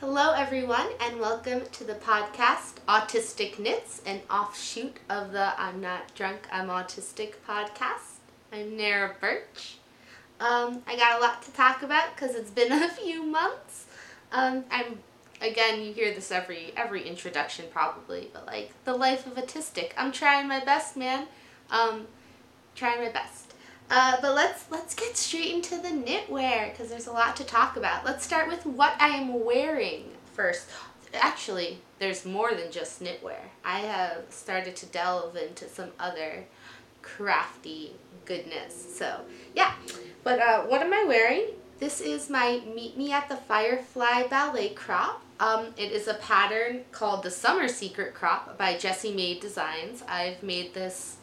Hello, everyone, and welcome to the podcast Autistic Knits, an offshoot of the I'm Not Drunk, I'm Autistic podcast. I'm Nara Birch. Um, I got a lot to talk about because it's been a few months. Um, I'm again, you hear this every every introduction probably, but like the life of autistic. I'm trying my best, man. Um, trying my best. Uh, but let's let's get straight into the knitwear because there's a lot to talk about. Let's start with what I am wearing first. Actually, there's more than just knitwear. I have started to delve into some other crafty goodness. So yeah, but uh, what am I wearing? This is my Meet Me at the Firefly ballet crop. Um, it is a pattern called the Summer Secret Crop by Jessie Maed Designs. I've made this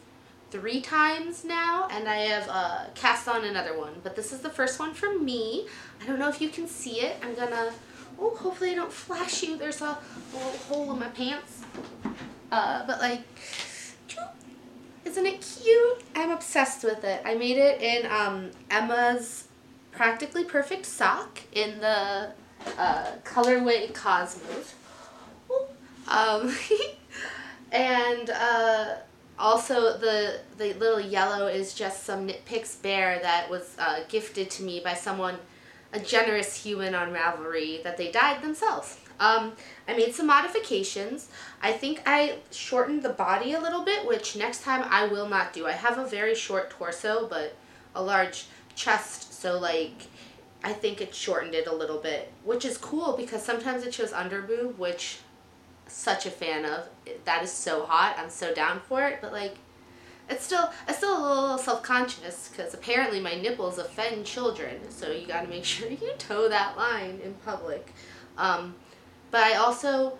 three times now and I have uh, cast on another one. But this is the first one from me. I don't know if you can see it. I'm gonna, oh, hopefully I don't flash you. There's a little hole in my pants. Uh, but like, isn't it cute? I'm obsessed with it. I made it in um, Emma's Practically Perfect sock in the uh, colorway Cosmos. Um, and uh, also the the little yellow is just some Knit Picks Bare that was uh, gifted to me by someone, a generous human on Ravelry that they dyed themselves. Um, I made some modifications. I think I shortened the body a little bit, which next time I will not do. I have a very short torso, but a large chest, so like I think it shortened it a little bit, which is cool because sometimes it shows under boob, which such a fan of. That is so hot. I'm so down for it, but like it's still it's still a little self-conscious because apparently my nipples offend children, so you got to make sure you toe that line in public. Um, but I also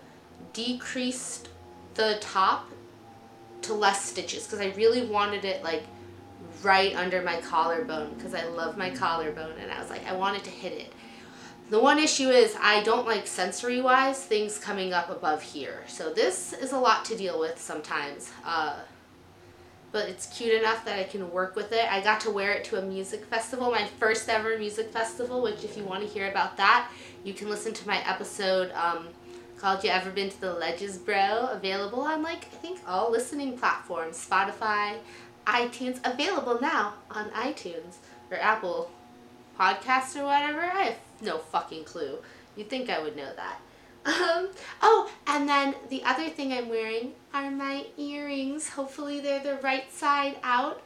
decreased the top to less stitches because I really wanted it like right under my collarbone because I love my collarbone and I was like I wanted to hit it. The one issue is I don't like sensory wise things coming up above here. So this is a lot to deal with sometimes. Uh, but it's cute enough that I can work with it. I got to wear it to a music festival, my first ever music festival, which if you want to hear about that, you can listen to my episode um, called You Ever Been to the Ledges Bro, available on like, I think all listening platforms, Spotify, iTunes, available now on iTunes or Apple Podcasts or whatever. I have no fucking clue. You'd think I would know that. Um, oh, and then the other thing I'm wearing are my earrings. Hopefully they're the right side out.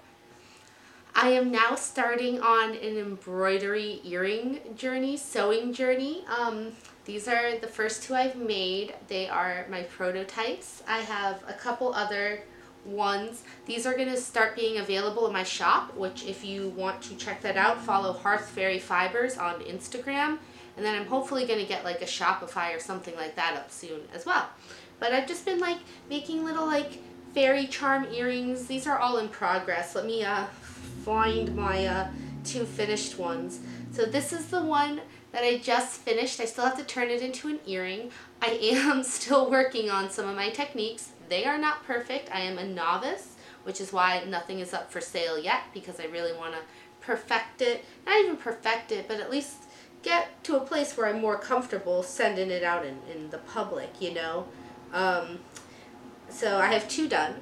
I am now starting on an embroidery earring journey, sewing journey. Um, these are the first two I've made. They are my prototypes. I have a couple other ones. These are going to start being available in my shop, which if you want to check that out, follow Hearth Fairy Fibers on Instagram. And then I'm hopefully going to get like a Shopify or something like that up soon as well. But I've just been like making little like fairy charm earrings. These are all in progress. Let me uh, find my uh, two finished ones. So this is the one that I just finished. I still have to turn it into an earring. I am still working on some of my techniques. They are not perfect. I am a novice, which is why nothing is up for sale yet because I really want to perfect it. Not even perfect it, but at least get to a place where I'm more comfortable sending it out in, in the public, you know. Um, so I have two done.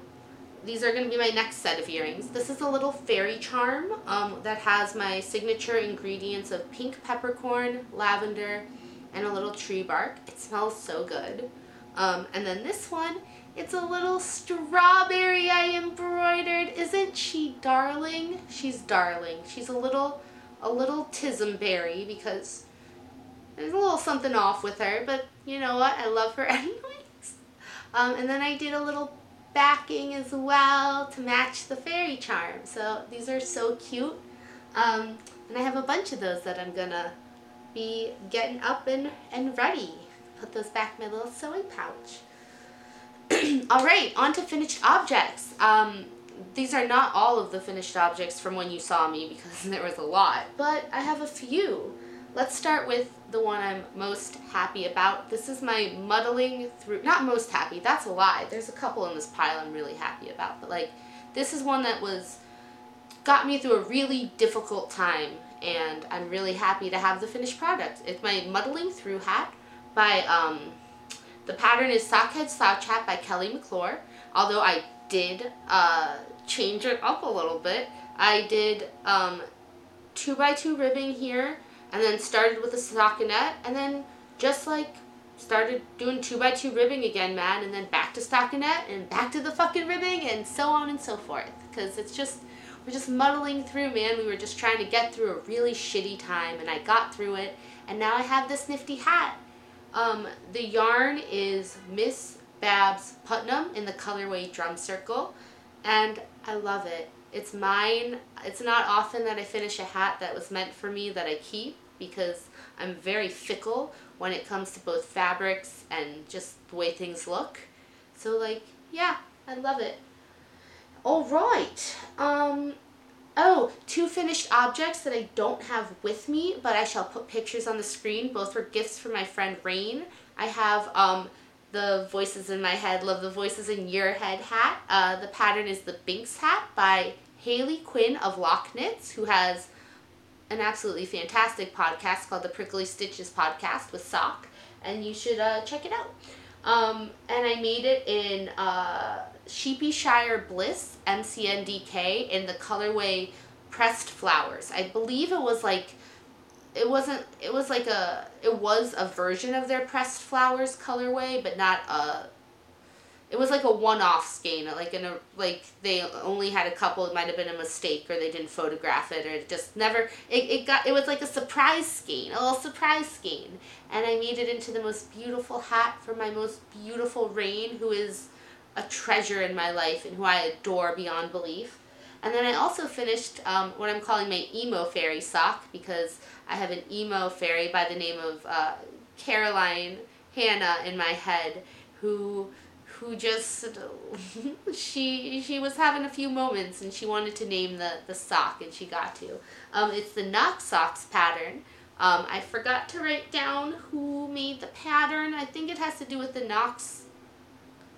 These are going to be my next set of earrings. This is a little fairy charm um, that has my signature ingredients of pink peppercorn, lavender, and a little tree bark. It smells so good. Um, and then this one, it's a little strawberry I embroidered. Isn't she darling? She's darling. She's a little a little tismberry because there's a little something off with her, but you know what? I love her anyways. Um, and then I did a little backing as well to match the fairy charm. So these are so cute. Um, and I have a bunch of those that I'm gonna be getting up and, and ready. Put those back in my little sewing pouch. all right, on to finished objects. Um, these are not all of the finished objects from when you saw me because there was a lot, but I have a few. Let's start with the one I'm most happy about. This is my muddling through, not most happy, that's a lie. There's a couple in this pile I'm really happy about, but like, this is one that was, got me through a really difficult time, and I'm really happy to have the finished product. It's my muddling through hat by um, the pattern is Sockhead Slouch Hat by Kelly McClure. Although I did uh, change it up a little bit. I did um, two by two ribbing here, and then started with a stockinette, and then just like started doing two by two ribbing again, man, and then back to stockinette, and back to the fucking ribbing, and so on and so forth. Because it's just we're just muddling through, man. We were just trying to get through a really shitty time, and I got through it, and now I have this nifty hat. Um, the yarn is Miss Babs Putnam in the colorway Drum Circle, and I love it. It's mine. It's not often that I finish a hat that was meant for me that I keep because I'm very fickle when it comes to both fabrics and just the way things look. So like, yeah, I love it. All right. Um, oh, two finished objects that I don't have with me, but I shall put pictures on the screen. Both were gifts from my friend Rain. I have um, the Voices in My Head, Love the Voices in Your Head hat. Uh, the pattern is the Bynx hat by Hayley Quinn of Lock Knits, who has an absolutely fantastic podcast called the Prickly Stitches Podcast with Sock, and you should uh, check it out. Um, and I made it in uh, Sheepyshire Bliss MCN DK in the colorway Pressed Flowers. I believe it was like it wasn't it was like a it was a version of their pressed flowers colorway but not a it was like a one-off skein like in a like they only had a couple it might have been a mistake or they didn't photograph it or it just never it, it got it was like a surprise skein a little surprise skein and i made it into the most beautiful hat for my most beautiful rain who is a treasure in my life and who i adore beyond belief and then I also finished um, what I'm calling my emo fairy sock because I have an emo fairy by the name of uh, Caroline Hannah in my head who who just she she was having a few moments and she wanted to name the, the sock and she got to. Um, it's the Knox Socks pattern. Um, I forgot to write down who made the pattern. I think it has to do with the Knox.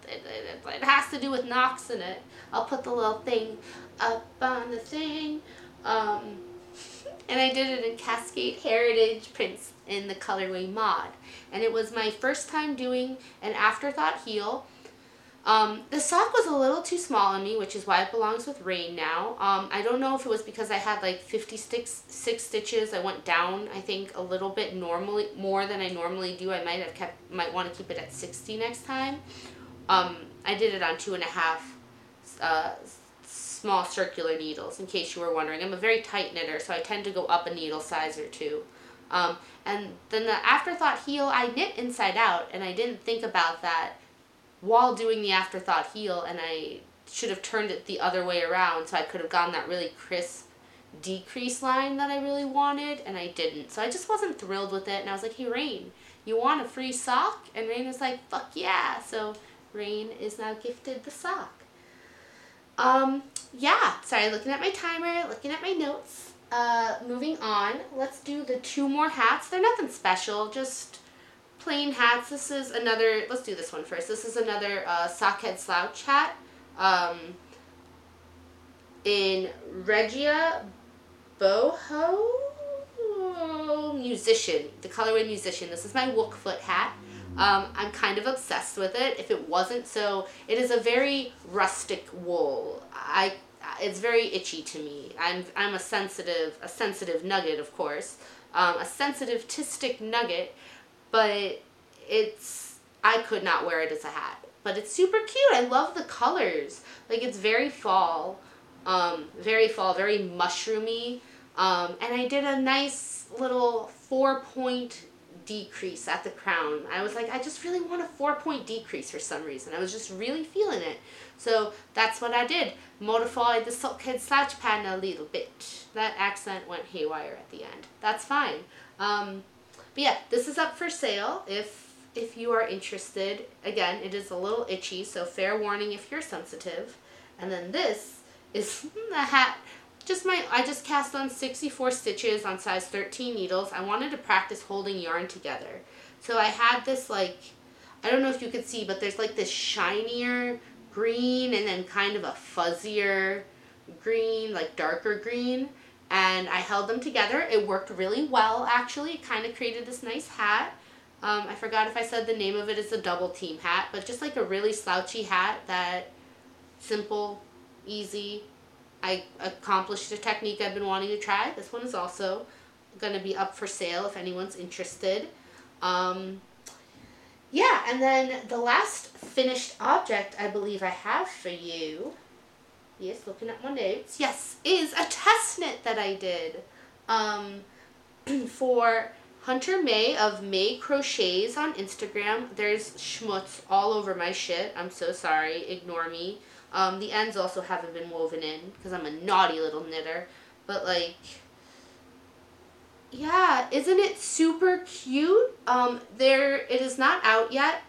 It, it, it has to do with Knox in it. I'll put the little thing up on the thing. Um, and I did it in Cascade Heritage prints in the colorway mod. And it was my first time doing an afterthought heel. Um, the sock was a little too small on me, which is why it belongs with Rain now. Um, I don't know if it was because I had like 56 six stitches. I went down, I think, a little bit normally, more than I normally do. I might have kept, might want to keep it at 60 next time. Um, I did it on two and a half uh, small circular needles, in case you were wondering. I'm a very tight knitter, so I tend to go up a needle size or two. Um, and then the afterthought heel, I knit inside out, and I didn't think about that while doing the afterthought heel, and I should have turned it the other way around, so I could have gotten that really crisp decrease line that I really wanted, and I didn't. So I just wasn't thrilled with it, and I was like, hey, Rain, you want a free sock? And Rain was like, fuck yeah. So Rain is now gifted the sock. Um, yeah, sorry, looking at my timer, looking at my notes. Uh, moving on, let's do the two more hats. They're nothing special, just plain hats. This is another, let's do this one first. This is another uh, sockhead slouch hat um, in Regia Boho Musician, the colorway Musician. This is my Wookfoot hat. Um, I'm kind of obsessed with it. If it wasn't so, it is a very rustic wool. I it's very itchy to me. I'm I'm a sensitive a sensitive nugget, of course, um, a sensitive tistic nugget, but it's I could not wear it as a hat. But it's super cute. I love the colors. Like it's very fall, um, very fall, very mushroomy. Um, and I did a nice little four point decrease at the crown. I was like, I just really want a four point decrease for some reason. I was just really feeling it. So that's what I did. Modified the Sockhead slouch pattern a little bit. That accent went haywire at the end. That's fine. Um, but yeah, this is up for sale if if you are interested. Again, it is a little itchy, so fair warning if you're sensitive. And then this is the hat just my I just cast on 64 stitches on size 13 needles. I wanted to practice holding yarn together. So I had this like I don't know if you could see, but there's like this shinier green and then kind of a fuzzier green, like darker green. And I held them together. It worked really well actually. It kind of created this nice hat. Um, I forgot if I said the name of it is a double team hat, but just like a really slouchy hat that simple, easy. I accomplished a technique I've been wanting to try. This one is also going to be up for sale if anyone's interested. Um, yeah, and then the last finished object I believe I have for you, yes, looking at my notes, yes, is a test knit that I did um, for Hunter Mae of Mae Crochets on Instagram. There's schmutz all over my shit. I'm so sorry. Ignore me. Um, the ends also haven't been woven in because I'm a naughty little knitter. But like, yeah, isn't it super cute? Um, there, it is not out yet.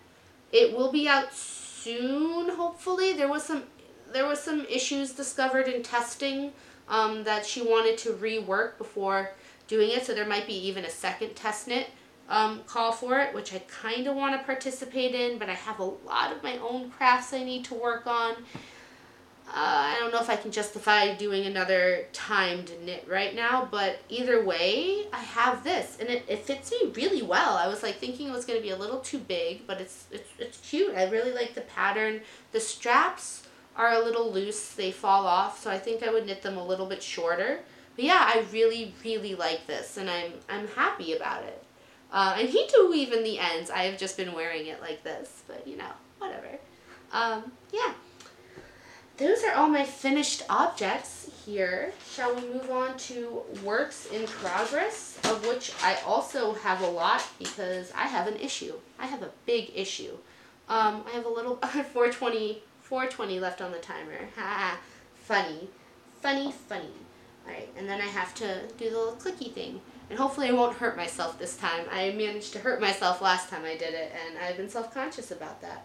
It will be out soon, hopefully. There was some, there was some issues discovered in testing um, that she wanted to rework before doing it. So there might be even a second test knit um, call for it, which I kind of want to participate in, but I have a lot of my own crafts I need to work on. Uh, I don't know if I can justify doing another timed knit right now, but either way, I have this, and it, it fits me really well. I was like thinking it was going to be a little too big, but it's, it's, it's cute. I really like the pattern. The straps are a little loose. They fall off, so I think I would knit them a little bit shorter. But yeah, I really, really like this, and I'm I'm happy about it. Uh, and he do weave in the ends. I have just been wearing it like this, but you know, whatever. Um, yeah. Those are all my finished objects here. Shall we move on to works in progress, of which I also have a lot because I have an issue. I have a big issue. Um, I have a little 420, 420 left on the timer. Ha, funny, funny, funny. Alright, and then I have to do the little clicky thing. And hopefully I won't hurt myself this time. I managed to hurt myself last time I did it, and I've been self-conscious about that.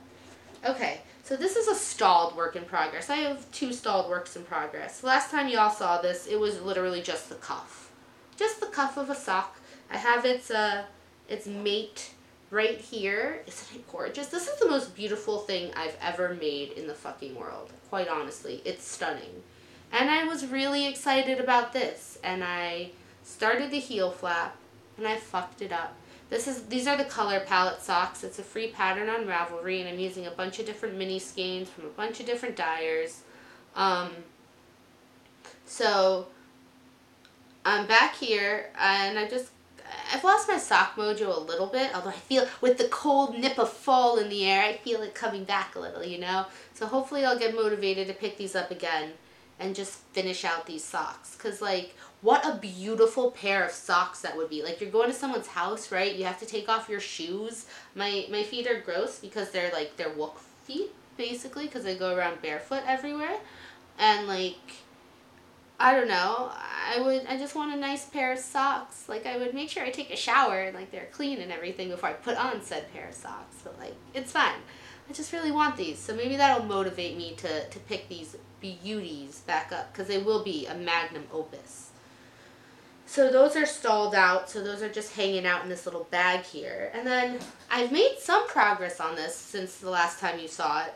Okay, so this is a stalled work in progress. I have two stalled works in progress. Last time y'all saw this, it was literally just the cuff. Just the cuff of a sock. I have its, uh, its mate right here. Isn't it gorgeous? This is the most beautiful thing I've ever made in the fucking world. Quite honestly, it's stunning. And I was really excited about this. And I started the heel flap and I fucked it up. This is These are the color palette socks. It's a free pattern on Ravelry and I'm using a bunch of different mini skeins from a bunch of different dyers. Um, so I'm back here and I just I've lost my sock mojo a little bit, although I feel with the cold nip of fall in the air, I feel it coming back a little, you know? So hopefully I'll get motivated to pick these up again and just finish out these socks. Because, like, what a beautiful pair of socks that would be. Like, you're going to someone's house, right? You have to take off your shoes. My, my feet are gross because they're, like, they're wolf feet, basically, because I go around barefoot everywhere. And, like, I don't know. I would. I just want a nice pair of socks. Like I would make sure I take a shower and like they're clean and everything before I put on said pair of socks. But like it's fine. I just really want these. So maybe that'll motivate me to to pick these beauties back up because they will be a magnum opus. So those are stalled out. So those are just hanging out in this little bag here. And then I've made some progress on this since the last time you saw it.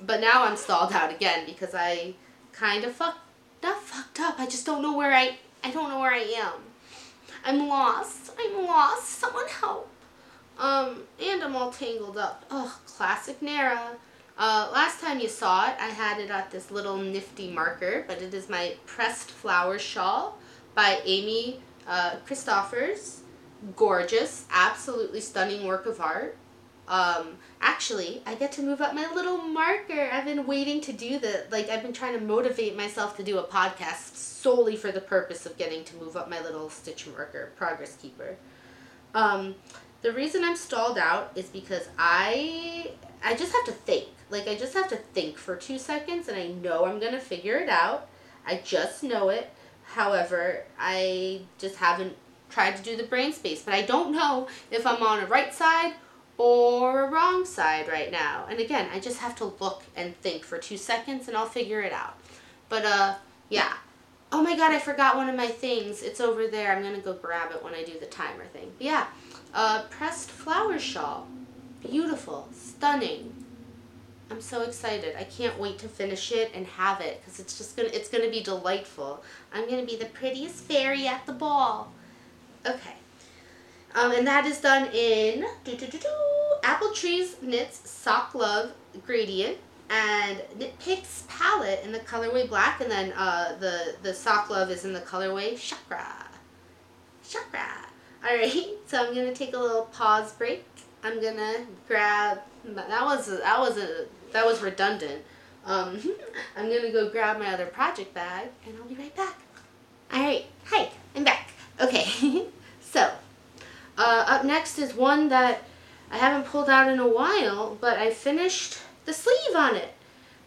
But now I'm stalled out again because I kind of fucked, not fucked up. I just don't know where I, I don't know where I am. I'm lost. I'm lost. Someone help. Um, and I'm all tangled up. Ugh, classic Nara. Uh, last time you saw it, I had it at this little nifty marker, but it is my Pressed Flower Shawl by Amy uh, Christoffers. Gorgeous, absolutely stunning work of art. Um, actually, I get to move up my little marker. I've been waiting to do that. Like, I've been trying to motivate myself to do a podcast solely for the purpose of getting to move up my little stitch marker, Progress Keeper. Um, the reason I'm stalled out is because I I just have to think. Like I just have to think for two seconds and I know I'm gonna figure it out. I just know it. However, I just haven't tried to do the brain space. But I don't know if I'm on a right side or a wrong side right now. And again, I just have to look and think for two seconds and I'll figure it out. But uh yeah. Oh my god, I forgot one of my things. It's over there. I'm gonna go grab it when I do the timer thing. But yeah. Uh pressed flower shawl. Beautiful. Stunning. I'm so excited. I can't wait to finish it and have it because it's just gonna it's gonna be delightful. I'm gonna be the prettiest fairy at the ball. Okay. Um, and that is done in Apple Trees Knits Sock Love Gradient and Knit Picks palette in the colorway black, and then uh, the the sock love is in the colorway chakra. Chakra. All right, so I'm gonna take a little pause break. I'm gonna grab. That was that was a that was redundant. Um, I'm gonna go grab my other project bag, and I'll be right back. All right, hi, I'm back. Okay, so uh, up next is one that I haven't pulled out in a while, but I finished the sleeve on it.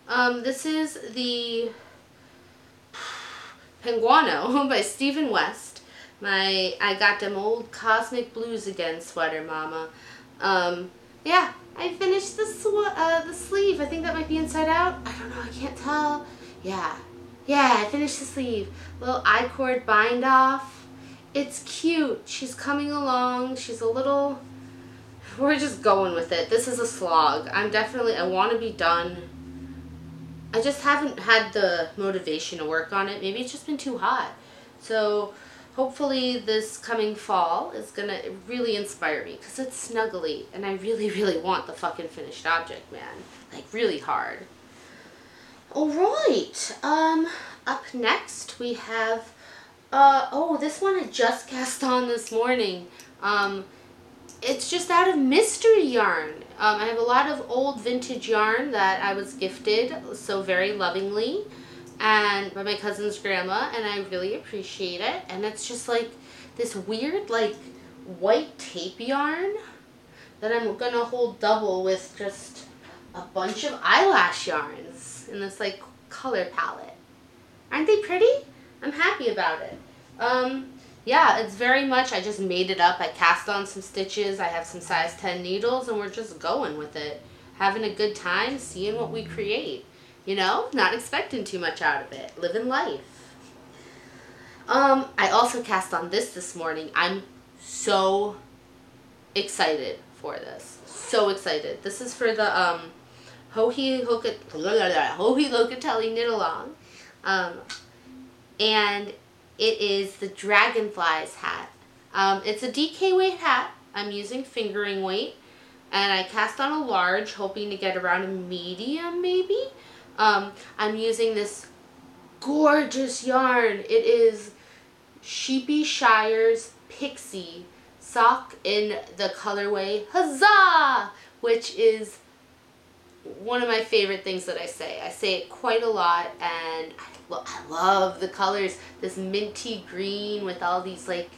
Um, this is the Penguono by Stephen West. My I got them old Cosmic Blues Again sweater, Mama. Um, yeah, I finished the sw- uh, the sleeve. I think that might be inside out. I don't know. I can't tell. Yeah, yeah. I finished the sleeve. Little I cord bind off. It's cute. She's coming along. She's a little we're just going with it. This is a slog. I'm definitely, I want to be done. I just haven't had the motivation to work on it. Maybe it's just been too hot. So hopefully this coming fall is to really inspire me because it's snuggly and I really, really want the fucking finished object, man. Like really hard. All right. Um, up next we have, uh, oh, this one I just cast on this morning. Um, it's just out of mystery yarn. Um, I have a lot of old vintage yarn that I was gifted so very lovingly and by my cousin's grandma and I really appreciate it and it's just like this weird like white tape yarn that I'm gonna hold double with just a bunch of eyelash yarns in this like color palette. Aren't they pretty? I'm happy about it. Um, yeah, it's very much, I just made it up. I cast on some stitches. I have some size 10 needles and we're just going with it. Having a good time, seeing what we create. You know, not expecting too much out of it. Living life. Um, I also cast on this this morning. I'm so excited for this. So excited. This is for the um, Joji Locatelli Knit Along. Um, and it is the Dragonflies hat. Um, it's a DK weight hat. I'm using fingering weight. And I cast on a large, hoping to get around a medium maybe. Um, I'm using this gorgeous yarn. It is Sheepyshire's Pixie sock in the colorway Huzzah! Which is one of my favorite things that I say. I say it quite a lot and I I love the colors. This minty green with all these like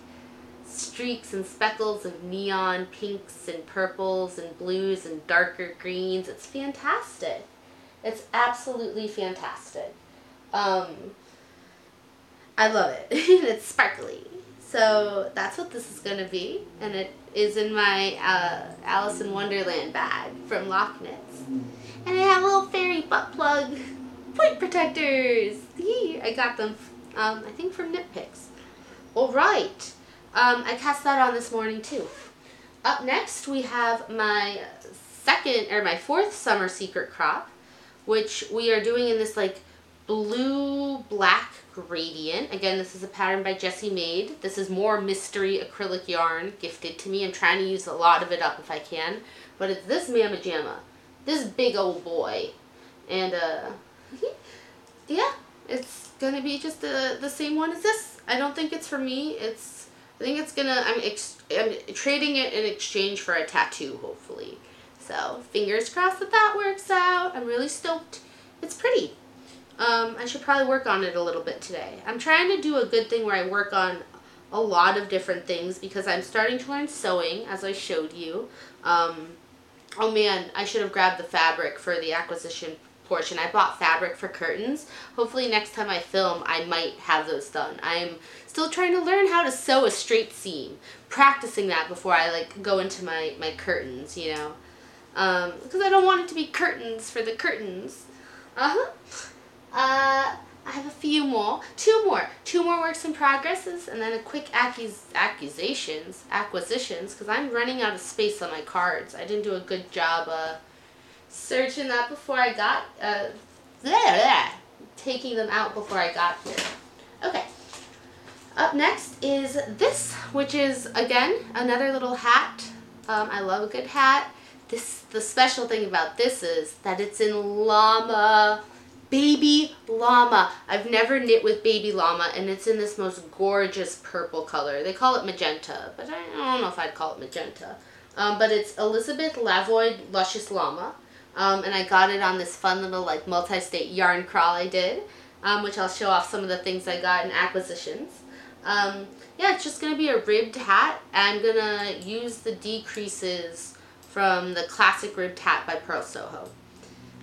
streaks and speckles of neon pinks and purples and blues and darker greens. It's fantastic. It's absolutely fantastic. Um, I love it. it's sparkly. So that's what this is going to be. And it is in my uh, Alice in Wonderland bag from Lock Knits. And I have little fairy butt plug point protectors. I got them, um, I think from Knit Picks. All right. Um, I cast that on this morning too. Up next, we have my second, or my fourth summer secret crop, which we are doing in this like blue-black gradient. Again, this is a pattern by Jessie Maed. This is more mystery acrylic yarn gifted to me. I'm trying to use a lot of it up if I can. But it's this Mama Jamma. This big old boy. And, uh, yeah, it's gonna be just the the same one as this. I don't think it's for me. It's I think it's gonna I'm I'm trading it in exchange for a tattoo hopefully. So fingers crossed that that works out. I'm really stoked. It's pretty. Um, I should probably work on it a little bit today. I'm trying to do a good thing where I work on a lot of different things because I'm starting to learn sewing as I showed you. Um, oh man, I should have grabbed the fabric for the acquisition portion. I bought fabric for curtains. Hopefully next time I film, I might have those done. I'm still trying to learn how to sew a straight seam. Practicing that before I like go into my, my curtains, you know. Um, because I don't want it to be curtains for the curtains. Uh-huh. Uh, I have a few more. Two more. Two more works in progresses and then a quick accus accusations, acquisitions, because I'm running out of space on my cards. I didn't do a good job uh, searching that before I got, uh, blah, blah, taking them out before I got here. Okay. Up next is this, which is again another little hat. Um, I love a good hat. This the special thing about this is that it's in llama, baby llama. I've never knit with baby llama, and it's in this most gorgeous purple color. They call it magenta, but I don't know if I'd call it magenta. Um, but it's Elizabeth Lavold Luscious Llama. Um, and I got it on this fun little like multi-state yarn crawl I did, um, which I'll show off some of the things I got in acquisitions. Um, yeah, it's just going to be a ribbed hat. I'm going to use the decreases from the classic ribbed hat by Purl Soho.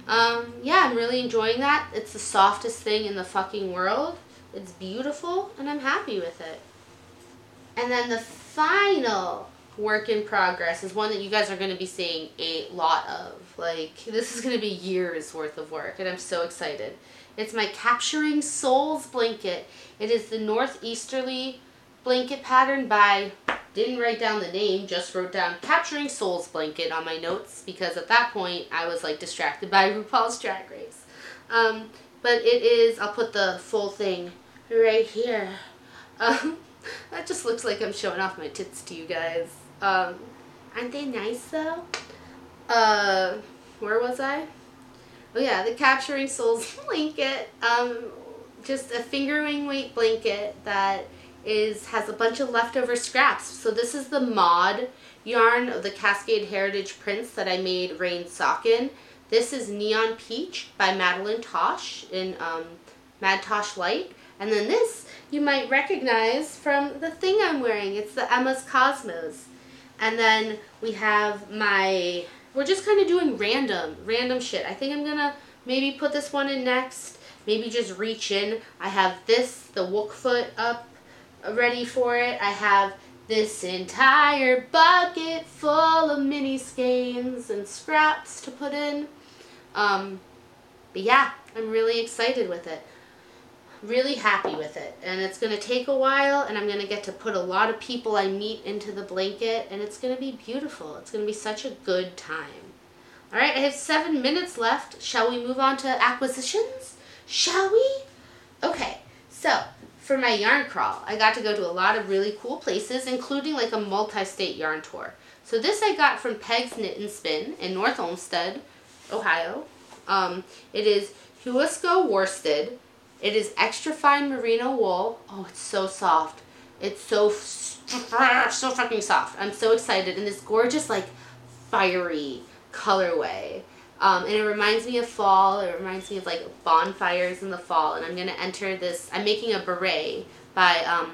Um, yeah, I'm really enjoying that. It's the softest thing in the fucking world. It's beautiful, and I'm happy with it. And then the final work in progress is one that you guys are going to be seeing a lot of. Like, this is going to be years worth of work, and I'm so excited. It's my Capturing Souls blanket. It is the Northeasterly blanket pattern by, didn't write down the name, just wrote down Capturing Souls blanket on my notes because at that point I was like distracted by RuPaul's Drag Race. Um, but it is, I'll put the full thing right here. Um, that just looks like I'm showing off my tits to you guys. Um, aren't they nice though? Uh, where was I? Oh yeah, the Capturing Souls blanket. Um, just a fingering weight blanket that is has a bunch of leftover scraps. So this is the mod yarn of the Cascade Heritage prints that I made rain sock in. This is Neon Peach by Madeline Tosh in um, Mad Tosh Light. And then this you might recognize from the thing I'm wearing. It's the Emma's Cosmos. And then we have my, we're just kind of doing random, random shit. I think I'm going to maybe put this one in next. Maybe just reach in. I have this, the Wook foot up ready for it. I have this entire bucket full of mini skeins and scraps to put in. Um, but yeah, I'm really excited with it. Really happy with it. And it's going to take a while and I'm going to get to put a lot of people I meet into the blanket and it's going to be beautiful. It's going to be such a good time. All right, I have seven minutes left. Shall we move on to acquisitions? Shall we? Okay, so for my yarn crawl, I got to go to a lot of really cool places, including like a multi-state yarn tour. So this I got from Peg's Knit and Spin in North Olmsted, Ohio. Um, it is Huasco worsted. It is extra fine merino wool. Oh, it's so soft. It's so so fucking soft. I'm so excited. And this gorgeous like fiery colorway. Um, and it reminds me of fall. It reminds me of like bonfires in the fall. And I'm going to enter this. I'm making a beret by, um,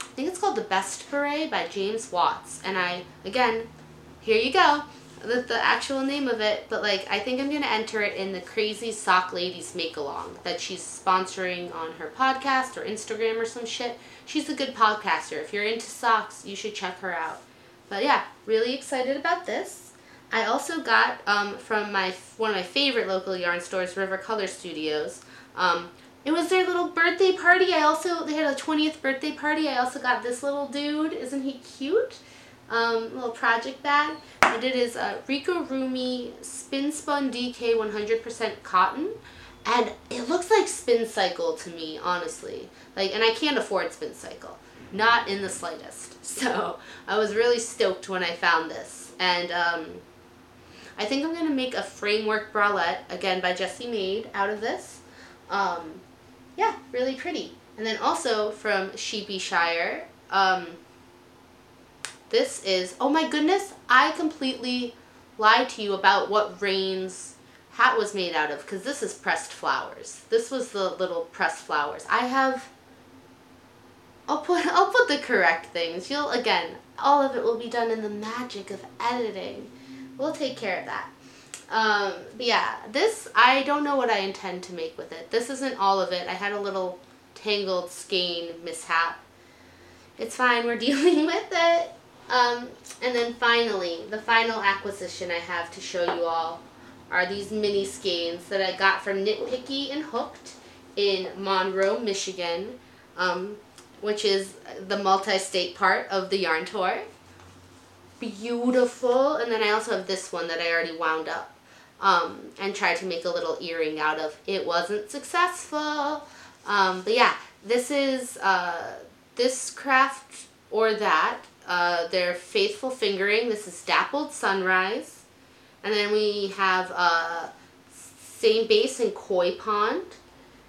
I think it's called The Best Beret by James Watts. And I, again, here you go. The, the actual name of it, but like I think I'm gonna enter it in the Crazy Sock Ladies Make Along that she's sponsoring on her podcast or Instagram or some shit. She's a good podcaster. If you're into socks, you should check her out. But yeah, really excited about this. I also got um, from my one of my favorite local yarn stores, River Color Studios. Um, it was their little birthday party. I also they had a 20th birthday party. I also got this little dude. Isn't he cute? Um, little project bag. I did his uh, Ricorumi Spin Spun DK 100% cotton. And it looks like Spin Cycle to me, honestly. Like, and I can't afford Spin Cycle. Not in the slightest. So, I was really stoked when I found this. And, um, I think I'm going to make a framework bralette, again by Jessie Maed, out of this. Um, yeah, really pretty. And then also from Sheepyshire, um, this is, oh my goodness, I completely lied to you about what Rain's hat was made out of, because this is pressed flowers. This was the little pressed flowers. I have, I'll put, I'll put the correct things. You'll, again, all of it will be done in the magic of editing we'll take care of that. Um, but yeah, this, I don't know what I intend to make with it. This isn't all of it. I had a little tangled skein mishap. It's fine, we're dealing with it. Um, and then finally, the final acquisition I have to show you all are these mini skeins that I got from Knitpicky and Hooked in Monroe, Michigan, um, which is the multi-state part of the yarn tour beautiful. And then I also have this one that I already wound up um, and tried to make a little earring out of. It wasn't successful. Um, but yeah, this is uh, this craft or that. Uh, they're Faithful Fingering. This is Dappled Sunrise. And then we have uh, Same Base and Koi Pond.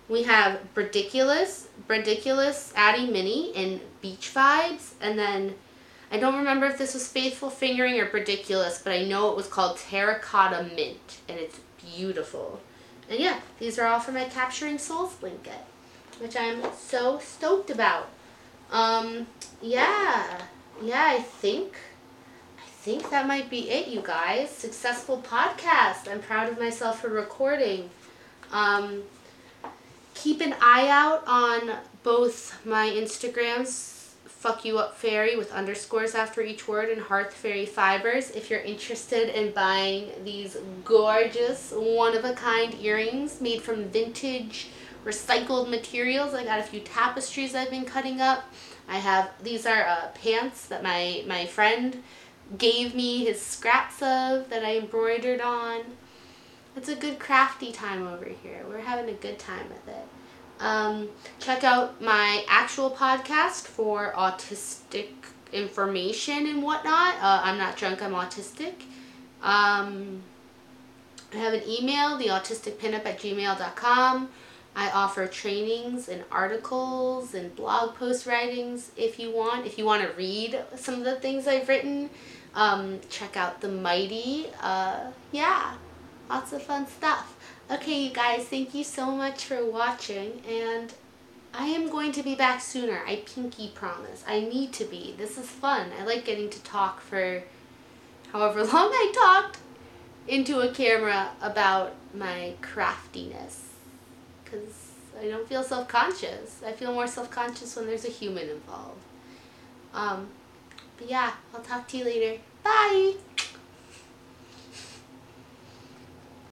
We have Ridiculous, Ridiculous Addy Mini and Beach Vibes. And then I don't remember if this was Faithful Fingering or Ridiculous, but I know it was called Terracotta Mint. And it's beautiful. And yeah, these are all for my Capturing Souls blanket, which I'm so stoked about. Um, yeah, yeah, I think, I think that might be it, you guys. Successful podcast. I'm proud of myself for recording. Um, keep an eye out on both my Instagrams, fuck you up fairy with underscores after each word and hearth fairy fibers. If you're interested in buying these gorgeous one of a kind earrings made from vintage recycled materials i got a few tapestries i've been cutting up. I have these are uh, pants that my my friend gave me his scraps of that i embroidered on. It's a good crafty time over here. We're having a good time with it um, check out my actual podcast for autistic information and whatnot. Uh, I'm not drunk, I'm autistic. Um, I have an email, theautisticpinup at gmail.com. I offer trainings and articles and blog post writings if you want. If you want to read some of the things I've written, um, check out The Mighty. Uh, yeah, lots of fun stuff. Okay, you guys, thank you so much for watching, and I am going to be back sooner. I pinky promise. I need to be. This is fun. I like getting to talk for however long I talked into a camera about my craftiness. Because I don't feel self-conscious. I feel more self-conscious when there's a human involved. Um, but yeah, I'll talk to you later. Bye!